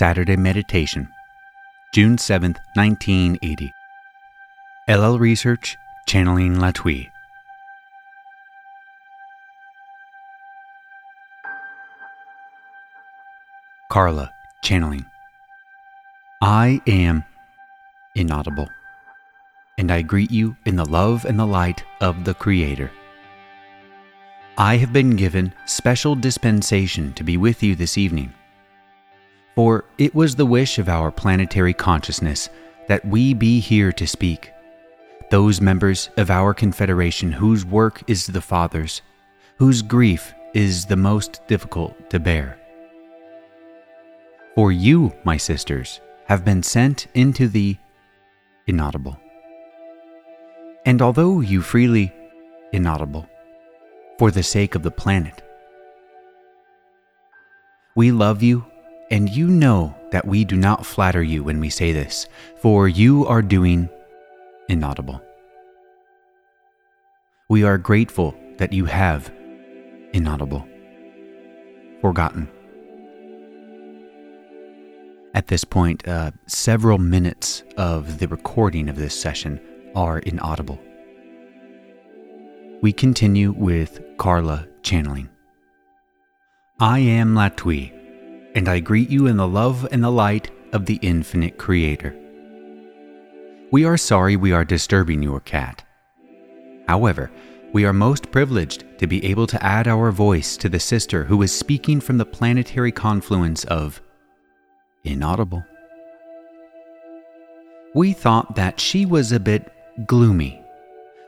Saturday Meditation, June 7th, 1980. LL Research, Channeling Latwii. Carla, channeling. I am inaudible, and I greet you in the love and the light of the Creator. I have been given special dispensation to be with you this evening for it was the wish of our planetary consciousness that we be here to speak. Those members of our Confederation whose work is the Father's, whose grief is the most difficult to bear. For you, my sisters, have been sent into the inaudible. And although you freely inaudible, for the sake of the planet, we love you and you know that we do not flatter you when we say this, for you are doing inaudible. We are grateful that you have inaudible, forgotten. At this point, uh, several minutes of the recording of this session are inaudible. We continue with Carla channeling. I am Latwii and I greet you in the love and the light of the infinite Creator. We are sorry we are disturbing your cat. However, we are most privileged to be able to add our voice to the sister who is speaking from the planetary confluence of inaudible. We thought that she was a bit gloomy,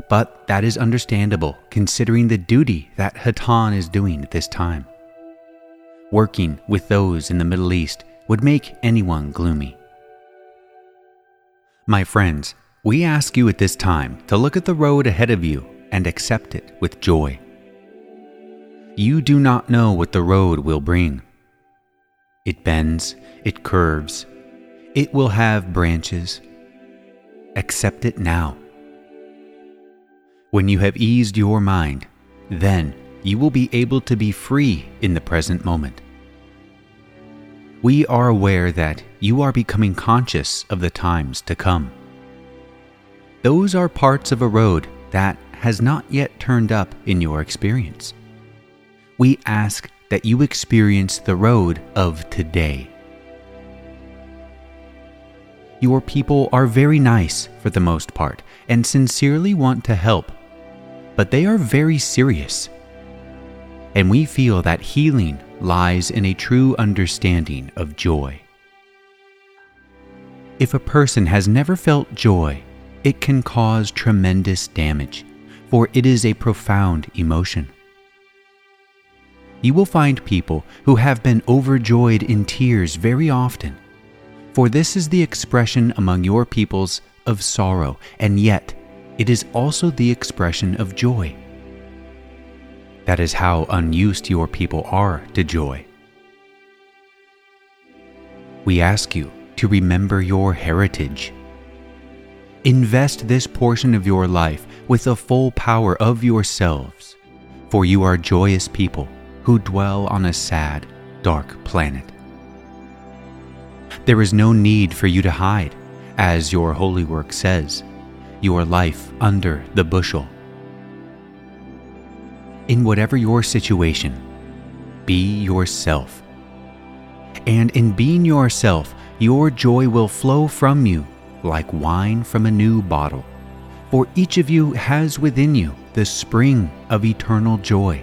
but that is understandable considering the duty that Hatonn is doing at this time working with those in the Middle East would make anyone gloomy. My friends, we ask you at this time to look at the road ahead of you and accept it with joy. You do not know what the road will bring. It bends, it curves, it will have branches. Accept it now. When you have eased your mind, then you will be able to be free in the present moment. We are aware that you are becoming conscious of the times to come. Those are parts of a road that has not yet turned up in your experience. We ask that you experience the road of today. Your people are very nice for the most part and sincerely want to help, but they are very serious and we feel that healing lies in a true understanding of joy. If a person has never felt joy, it can cause tremendous damage, for it is a profound emotion. You will find people who have been overjoyed in tears very often, for this is the expression among your peoples of sorrow, and yet it is also the expression of joy. That is how unused your people are to joy. We ask you to remember your heritage. Invest this portion of your life with the full power of yourselves, for you are joyous people who dwell on a sad, dark planet. There is no need for you to hide, as your holy work says, your life under the bushel in whatever your situation, be yourself. And in being yourself, your joy will flow from you like wine from a new bottle. For each of you has within you the spring of eternal joy.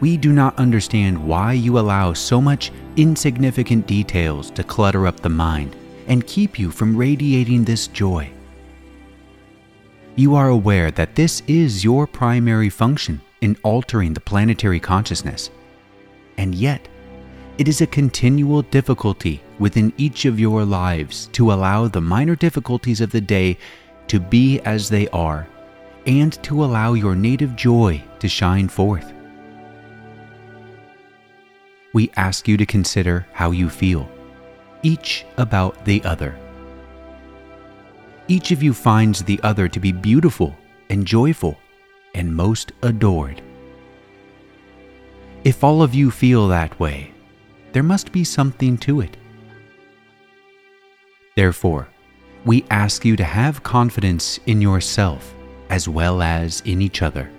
We do not understand why you allow so much insignificant details to clutter up the mind and keep you from radiating this joy you are aware that this is your primary function in altering the planetary consciousness. And yet, it is a continual difficulty within each of your lives to allow the minor difficulties of the day to be as they are and to allow your native joy to shine forth. We ask you to consider how you feel, each about the other each of you finds the other to be beautiful and joyful and most adored. If all of you feel that way, there must be something to it. Therefore, we ask you to have confidence in yourself as well as in each other.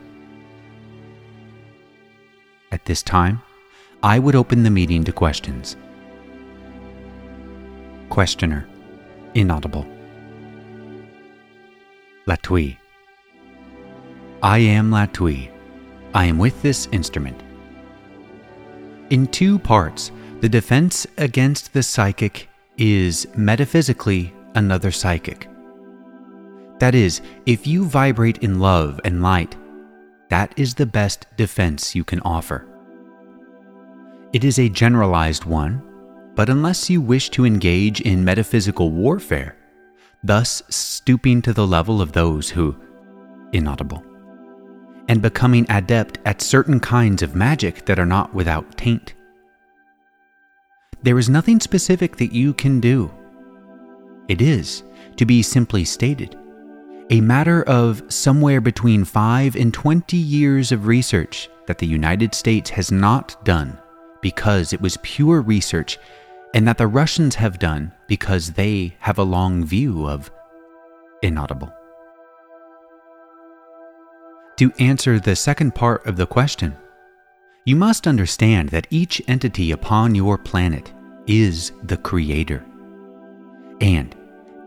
At this time, I would open the meeting to questions. Questioner Inaudible Latwii I am Latwii. I am with this instrument. In two parts, the defense against the psychic is metaphysically another psychic. That is, if you vibrate in love and light, that is the best defense you can offer. It is a generalized one, but unless you wish to engage in metaphysical warfare, thus stooping to the level of those who, inaudible, and becoming adept at certain kinds of magic that are not without taint. There is nothing specific that you can do. It is, to be simply stated, a matter of somewhere between 5 and 20 years of research that the United States has not done because it was pure research, and that the Russians have done because they have a long view of inaudible. To answer the second part of the question, you must understand that each entity upon your planet is the creator. And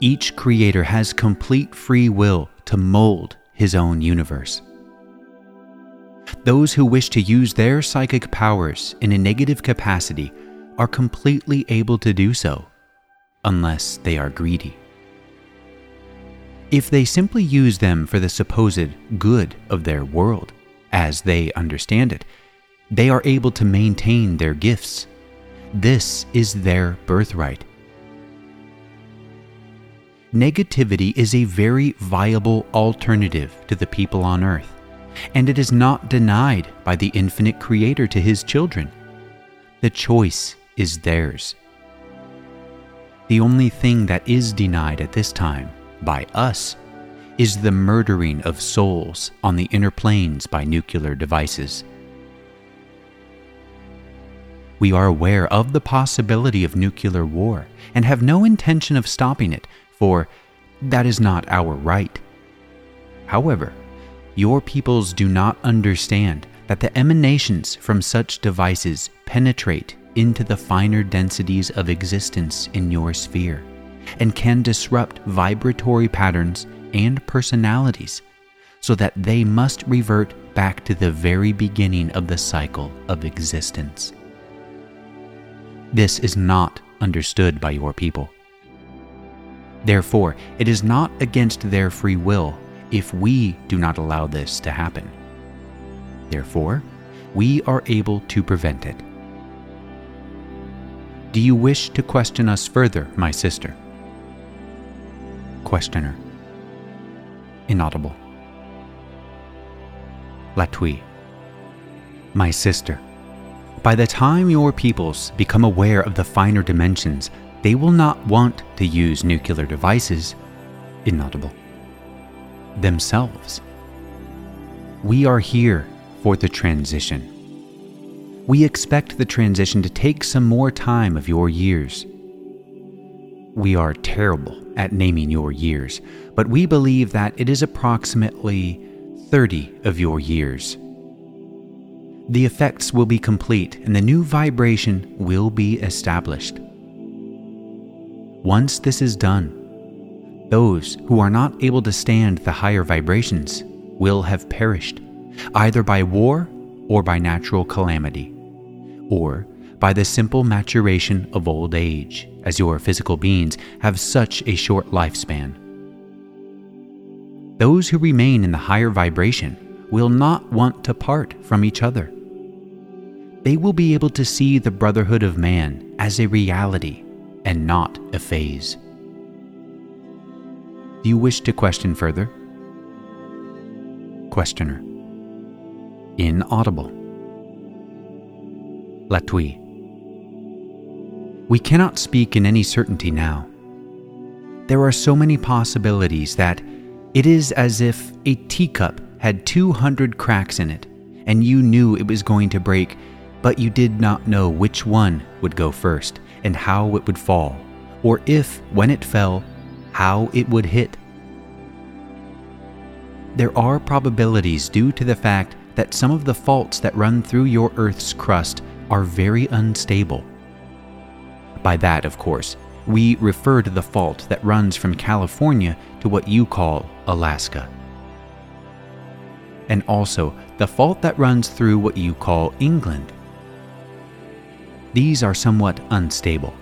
each creator has complete free will to mold his own universe. Those who wish to use their psychic powers in a negative capacity are completely able to do so, unless they are greedy. If they simply use them for the supposed good of their world, as they understand it, they are able to maintain their gifts. This is their birthright. Negativity is a very viable alternative to the people on earth and it is not denied by the infinite Creator to His children. The choice is theirs. The only thing that is denied at this time by us is the murdering of souls on the inner planes by nuclear devices. We are aware of the possibility of nuclear war and have no intention of stopping it, for that is not our right. However, your peoples do not understand that the emanations from such devices penetrate into the finer densities of existence in your sphere and can disrupt vibratory patterns and personalities so that they must revert back to the very beginning of the cycle of existence. This is not understood by your people. Therefore, it is not against their free will if we do not allow this to happen. Therefore, we are able to prevent it. Do you wish to question us further, my sister? Questioner. Inaudible. Latwii. My sister, by the time your peoples become aware of the finer dimensions, they will not want to use nuclear devices. Inaudible themselves. We are here for the transition. We expect the transition to take some more time of your years. We are terrible at naming your years, but we believe that it is approximately 30 of your years. The effects will be complete and the new vibration will be established. Once this is done, those who are not able to stand the higher vibrations will have perished, either by war or by natural calamity, or by the simple maturation of old age, as your physical beings have such a short lifespan. Those who remain in the higher vibration will not want to part from each other. They will be able to see the brotherhood of man as a reality and not a phase. Do you wish to question further? Questioner. Inaudible. Latwii. We cannot speak in any certainty now. There are so many possibilities that it is as if a teacup had 200 cracks in it and you knew it was going to break but you did not know which one would go first and how it would fall, or if, when it fell, how it would hit. There are probabilities due to the fact that some of the faults that run through your Earth's crust are very unstable. By that, of course, we refer to the fault that runs from California to what you call Alaska. And also the fault that runs through what you call England. These are somewhat unstable.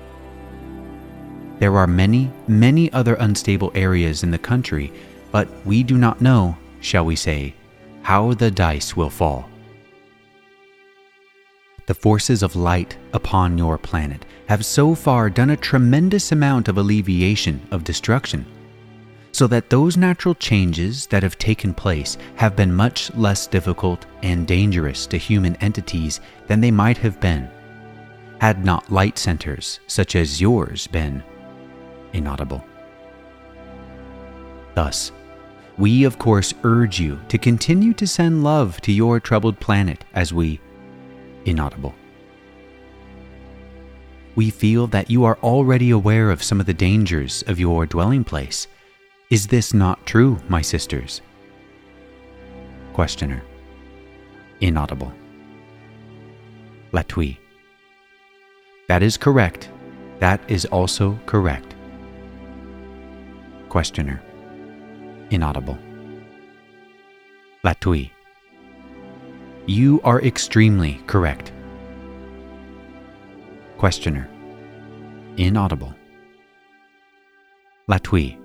There are many, many other unstable areas in the country, but we do not know, shall we say, how the dice will fall. The forces of light upon your planet have so far done a tremendous amount of alleviation of destruction, so that those natural changes that have taken place have been much less difficult and dangerous to human entities than they might have been had not light centers such as yours been inaudible. Thus, we of course urge you to continue to send love to your troubled planet as we inaudible. We feel that you are already aware of some of the dangers of your dwelling place. Is this not true, my sisters? Questioner. Inaudible. Latwii. That is correct. That is also correct. Questioner. Inaudible. Latwii. You are extremely correct. Questioner. Inaudible. Latwii.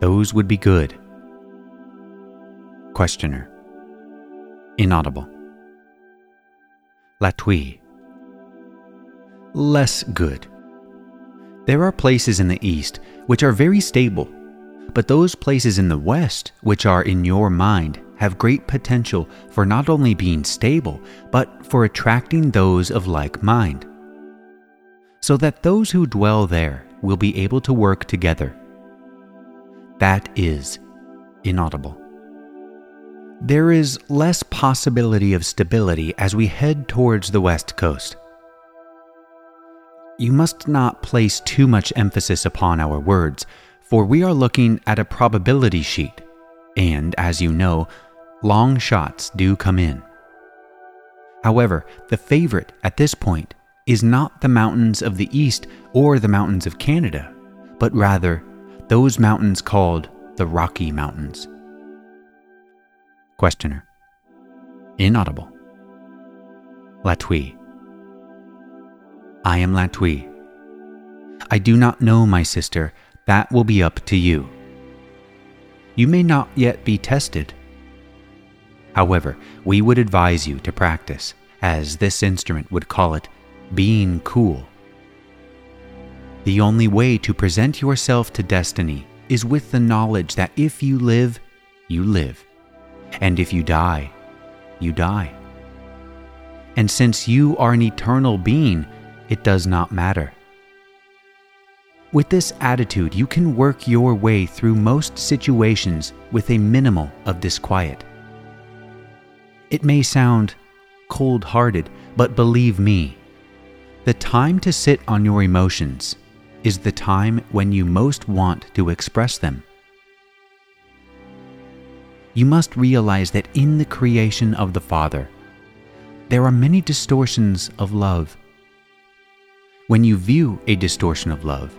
Those would be good. Questioner. Inaudible. Latwii less good. There are places in the East which are very stable, but those places in the West which are in your mind have great potential for not only being stable, but for attracting those of like mind, so that those who dwell there will be able to work together. That is inaudible. There is less possibility of stability as we head towards the West Coast you must not place too much emphasis upon our words, for we are looking at a probability sheet, and as you know, long shots do come in. However, the favorite at this point is not the mountains of the East or the mountains of Canada, but rather those mountains called the Rocky Mountains. Questioner. Inaudible. Latwii. I am Latwii. I do not know, my sister, that will be up to you. You may not yet be tested. However, we would advise you to practice, as this instrument would call it, being cool. The only way to present yourself to destiny is with the knowledge that if you live, you live, and if you die, you die. And since you are an eternal being, it does not matter. With this attitude, you can work your way through most situations with a minimal of disquiet. It may sound cold hearted, but believe me, the time to sit on your emotions is the time when you most want to express them. You must realize that in the creation of the Father, there are many distortions of love when you view a distortion of love,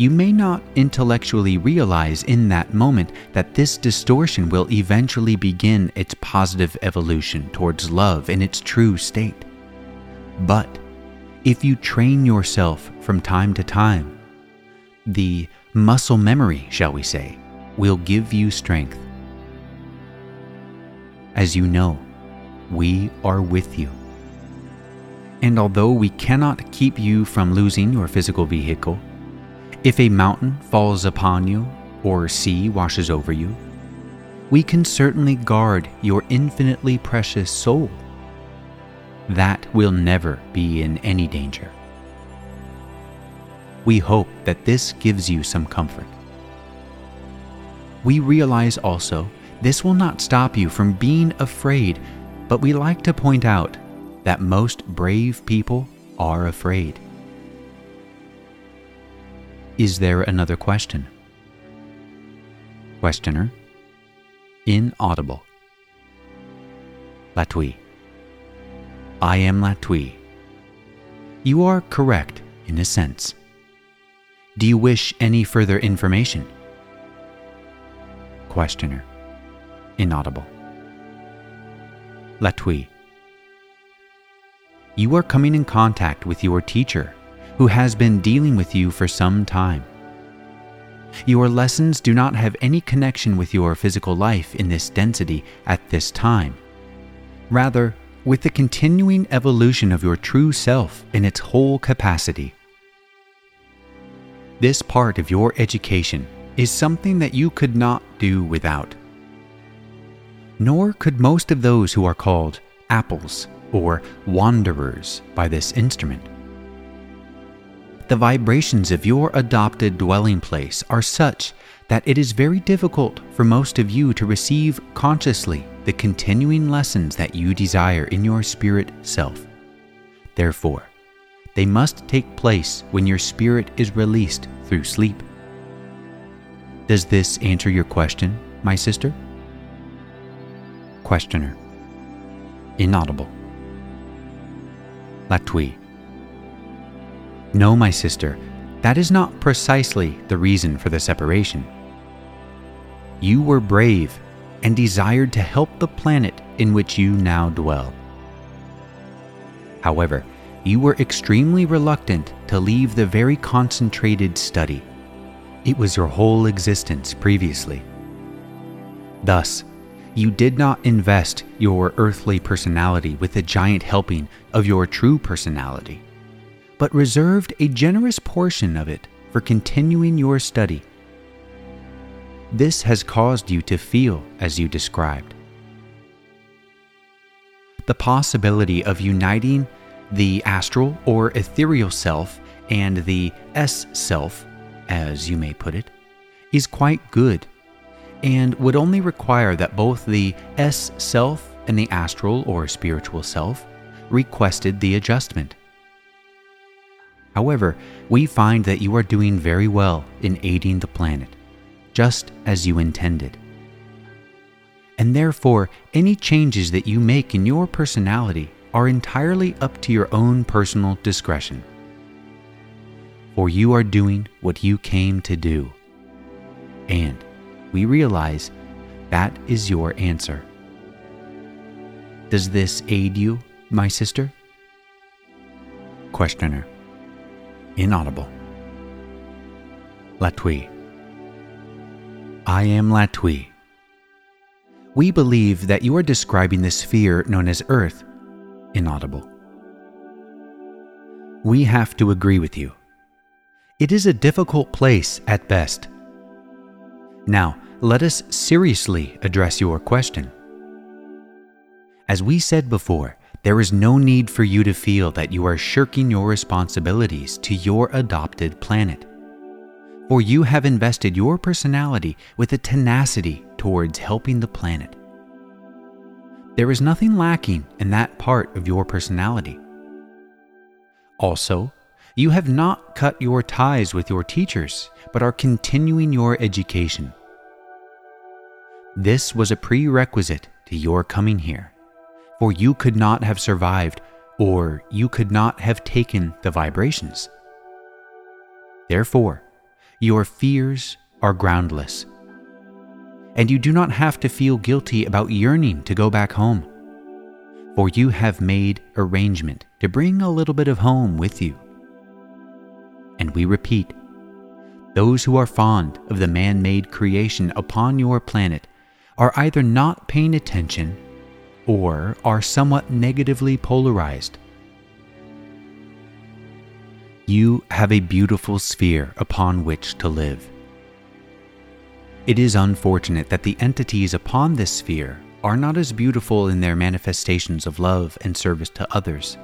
you may not intellectually realize in that moment that this distortion will eventually begin its positive evolution towards love in its true state. But if you train yourself from time to time, the muscle memory, shall we say, will give you strength. As you know, we are with you. And although we cannot keep you from losing your physical vehicle, if a mountain falls upon you or sea washes over you, we can certainly guard your infinitely precious soul. That will never be in any danger. We hope that this gives you some comfort. We realize also this will not stop you from being afraid, but we like to point out that most brave people are afraid. Is there another question? Questioner Inaudible. Latwii. I am Latwii. You are correct in a sense. Do you wish any further information? Questioner. Inaudible. Latwii. You are coming in contact with your teacher, who has been dealing with you for some time. Your lessons do not have any connection with your physical life in this density at this time. Rather, with the continuing evolution of your true self in its whole capacity. This part of your education is something that you could not do without. Nor could most of those who are called apples or wanderers by this instrument. The vibrations of your adopted dwelling place are such that it is very difficult for most of you to receive consciously the continuing lessons that you desire in your spirit self. Therefore, they must take place when your spirit is released through sleep. Does this answer your question, my sister? Questioner. Inaudible. Latwii. No, my sister, that is not precisely the reason for the separation. You were brave and desired to help the planet in which you now dwell. However, you were extremely reluctant to leave the very concentrated study. It was your whole existence previously. Thus, you did not invest your earthly personality with a giant helping of your true personality, but reserved a generous portion of it for continuing your study. This has caused you to feel as you described. The possibility of uniting the astral or ethereal self and the S self, as you may put it, is quite good and would only require that both the S self and the astral or spiritual self requested the adjustment. However, we find that you are doing very well in aiding the planet, just as you intended. And therefore, any changes that you make in your personality are entirely up to your own personal discretion. For you are doing what you came to do. And we realize that is your answer. Does this aid you, my sister? Questioner. Inaudible. Latwii. I am Latwii. We believe that you are describing the sphere known as Earth. Inaudible. We have to agree with you. It is a difficult place at best now, let us seriously address your question. As we said before, there is no need for you to feel that you are shirking your responsibilities to your adopted planet. For you have invested your personality with a tenacity towards helping the planet. There is nothing lacking in that part of your personality. Also, you have not cut your ties with your teachers, but are continuing your education. This was a prerequisite to your coming here, for you could not have survived or you could not have taken the vibrations. Therefore, your fears are groundless. And you do not have to feel guilty about yearning to go back home, for you have made arrangement to bring a little bit of home with you. And we repeat those who are fond of the man made creation upon your planet are either not paying attention or are somewhat negatively polarized. You have a beautiful sphere upon which to live. It is unfortunate that the entities upon this sphere are not as beautiful in their manifestations of love and service to others.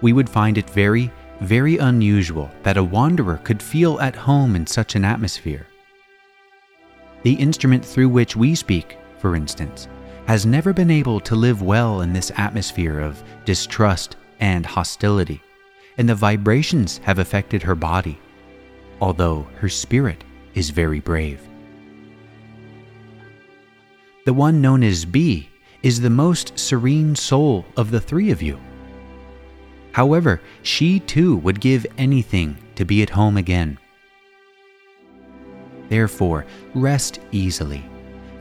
We would find it very, very unusual that a wanderer could feel at home in such an atmosphere. The instrument through which we speak, for instance, has never been able to live well in this atmosphere of distrust and hostility, and the vibrations have affected her body, although her spirit is very brave. The one known as B is the most serene soul of the three of you. However, she too would give anything to be at home again. Therefore, rest easily,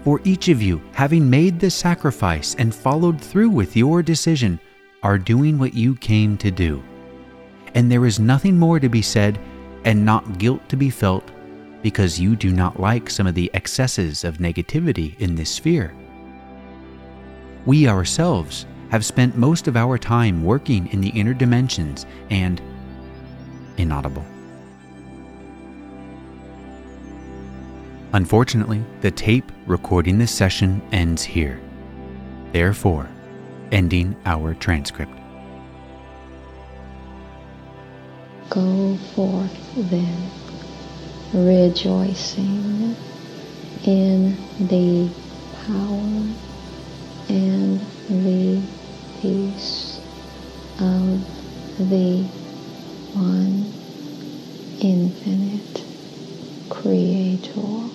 for each of you, having made the sacrifice and followed through with your decision, are doing what you came to do. And there is nothing more to be said and not guilt to be felt because you do not like some of the excesses of negativity in this sphere. We ourselves have spent most of our time working in the inner dimensions and inaudible. Unfortunately, the tape recording this session ends here, therefore, ending our transcript. Go forth then rejoicing in the power and the peace of the one infinite creator.